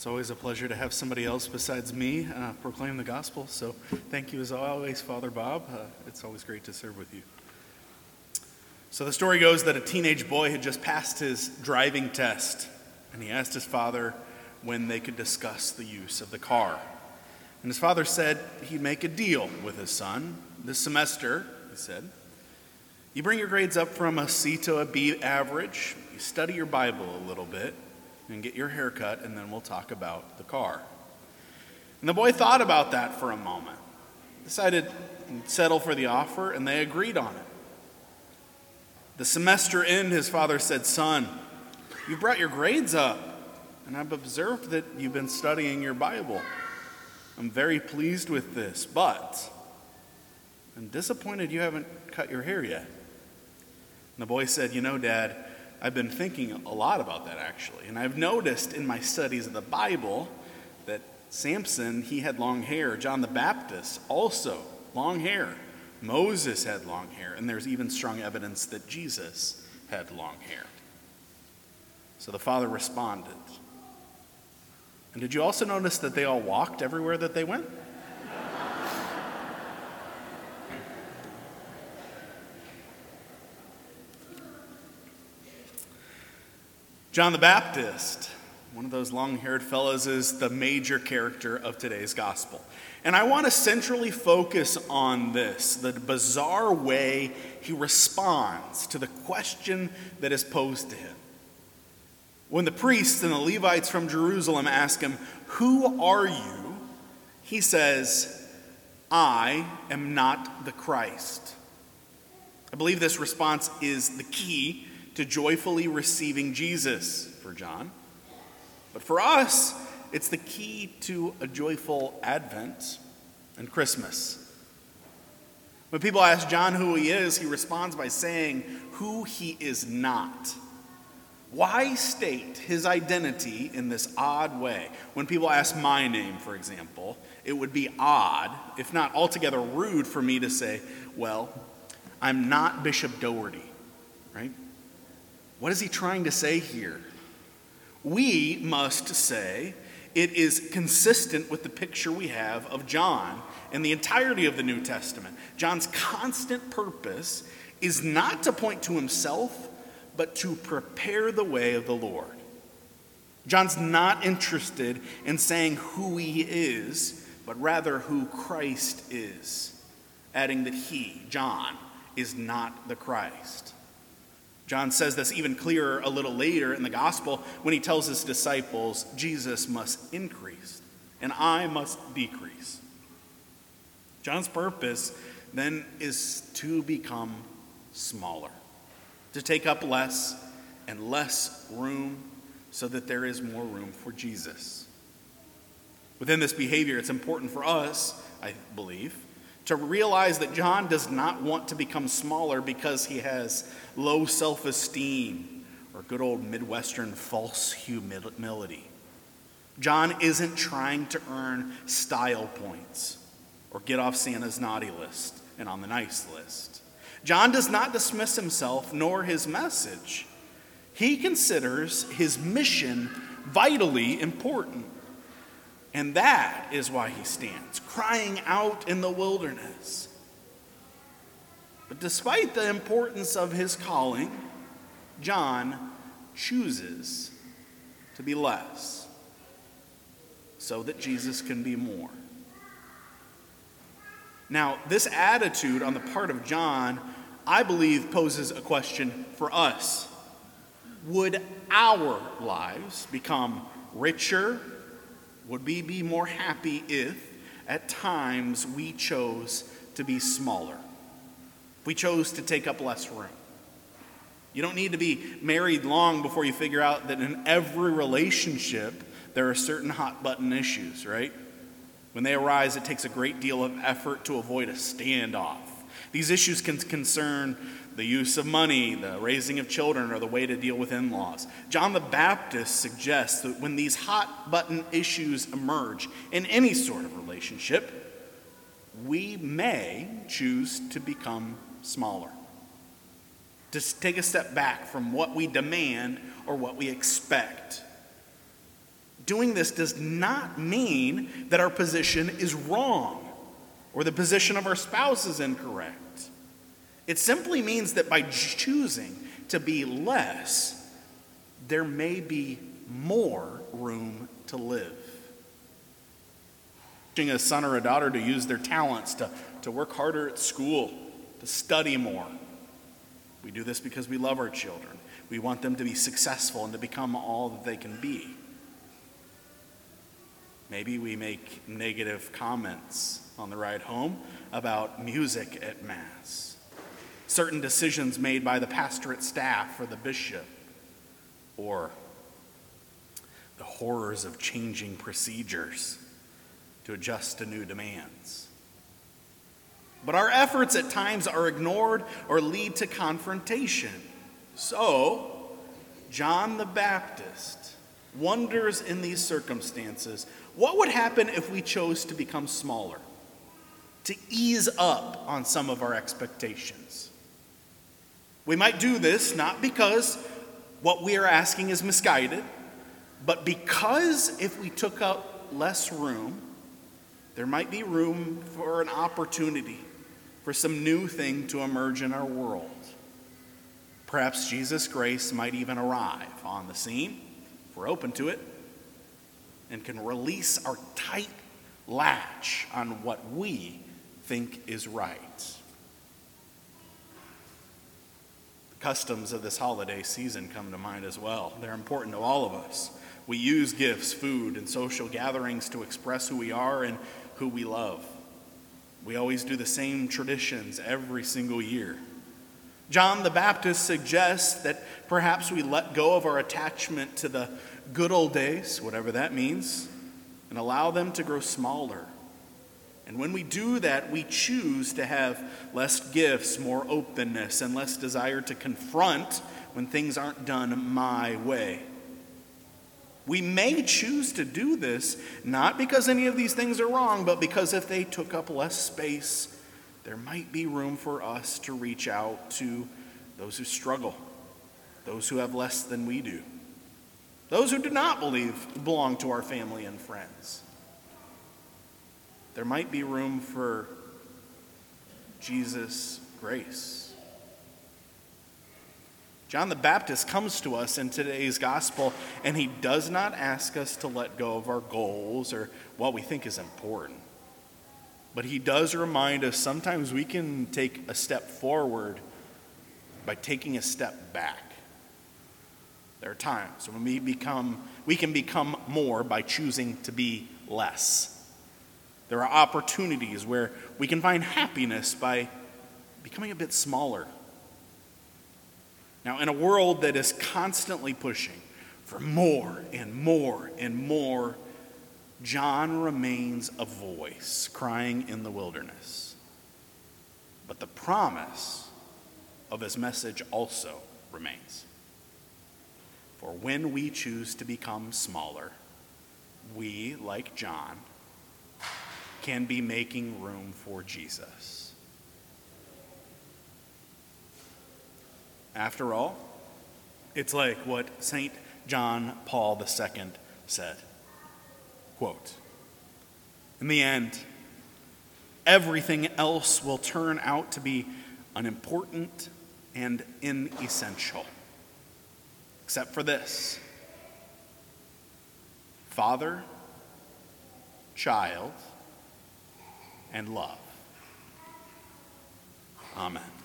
It's always a pleasure to have somebody else besides me uh, proclaim the gospel. So thank you as always, Father Bob. Uh, it's always great to serve with you. So the story goes that a teenage boy had just passed his driving test, and he asked his father when they could discuss the use of the car. And his father said he'd make a deal with his son. This semester, he said, you bring your grades up from a C to a B average, you study your Bible a little bit, and get your hair cut, and then we'll talk about the car. And the boy thought about that for a moment, decided to settle for the offer, and they agreed on it. The semester end, his father said, Son, you brought your grades up, and I've observed that you've been studying your Bible. I'm very pleased with this, but I'm disappointed you haven't cut your hair yet. And the boy said, You know, Dad, I've been thinking a lot about that actually. And I've noticed in my studies of the Bible that Samson, he had long hair. John the Baptist, also long hair. Moses had long hair. And there's even strong evidence that Jesus had long hair. So the father responded. And did you also notice that they all walked everywhere that they went? John the Baptist, one of those long haired fellows, is the major character of today's gospel. And I want to centrally focus on this the bizarre way he responds to the question that is posed to him. When the priests and the Levites from Jerusalem ask him, Who are you? he says, I am not the Christ. I believe this response is the key to joyfully receiving Jesus for John. But for us, it's the key to a joyful Advent and Christmas. When people ask John who he is, he responds by saying who he is not. Why state his identity in this odd way? When people ask my name, for example, it would be odd, if not altogether rude, for me to say, well, I'm not Bishop Doherty, right? What is he trying to say here? We must say it is consistent with the picture we have of John and the entirety of the New Testament. John's constant purpose is not to point to himself, but to prepare the way of the Lord. John's not interested in saying who he is, but rather who Christ is, adding that he, John, is not the Christ. John says this even clearer a little later in the gospel when he tells his disciples, Jesus must increase and I must decrease. John's purpose then is to become smaller, to take up less and less room so that there is more room for Jesus. Within this behavior, it's important for us, I believe, to realize that John does not want to become smaller because he has low self esteem or good old Midwestern false humility. John isn't trying to earn style points or get off Santa's naughty list and on the nice list. John does not dismiss himself nor his message. He considers his mission vitally important. And that is why he stands, crying out in the wilderness. But despite the importance of his calling, John chooses to be less so that Jesus can be more. Now, this attitude on the part of John, I believe, poses a question for us. Would our lives become richer would we be more happy if, at times, we chose to be smaller? We chose to take up less room? You don't need to be married long before you figure out that in every relationship, there are certain hot button issues, right? When they arise, it takes a great deal of effort to avoid a standoff. These issues can concern the use of money, the raising of children, or the way to deal with in laws. John the Baptist suggests that when these hot button issues emerge in any sort of relationship, we may choose to become smaller, to take a step back from what we demand or what we expect. doing this does not mean that our position is wrong or the position of our spouse is incorrect. It simply means that by choosing to be less, there may be more room to live. Teaching a son or a daughter to use their talents, to, to work harder at school, to study more. We do this because we love our children. We want them to be successful and to become all that they can be. Maybe we make negative comments on the ride home about music at Mass, certain decisions made by the pastorate staff or the bishop, or the horrors of changing procedures to adjust to new demands. But our efforts at times are ignored or lead to confrontation. So, John the Baptist wonders in these circumstances what would happen if we chose to become smaller, to ease up on some of our expectations. We might do this not because what we are asking is misguided, but because if we took up less room, there might be room for an opportunity for some new thing to emerge in our world. Perhaps Jesus' grace might even arrive on the scene, if we're open to it, and can release our tight latch on what we think is right. The customs of this holiday season come to mind as well. They're important to all of us. We use gifts, food, and social gatherings to express who we are and who we love. We always do the same traditions every single year. John the Baptist suggests that perhaps we let go of our attachment to the good old days, whatever that means, and allow them to grow smaller. And when we do that, we choose to have less gifts, more openness, and less desire to confront when things aren't done my way. We may choose to do this not because any of these things are wrong, but because if they took up less space, there might be room for us to reach out to those who struggle, those who have less than we do, those who do not believe belong to our family and friends. There might be room for Jesus' grace. John the Baptist comes to us in today's gospel, and he does not ask us to let go of our goals or what we think is important. But he does remind us sometimes we can take a step forward by taking a step back. There are times when we become we can become more by choosing to be less. There are opportunities where we can find happiness by becoming a bit smaller now, in a world that is constantly pushing for more and more and more, John remains a voice crying in the wilderness. But the promise of his message also remains. For when we choose to become smaller, we, like John, can be making room for Jesus. After all, it's like what St. John Paul II said. Quote, in the end, everything else will turn out to be unimportant and inessential, except for this Father, child, and love. Amen.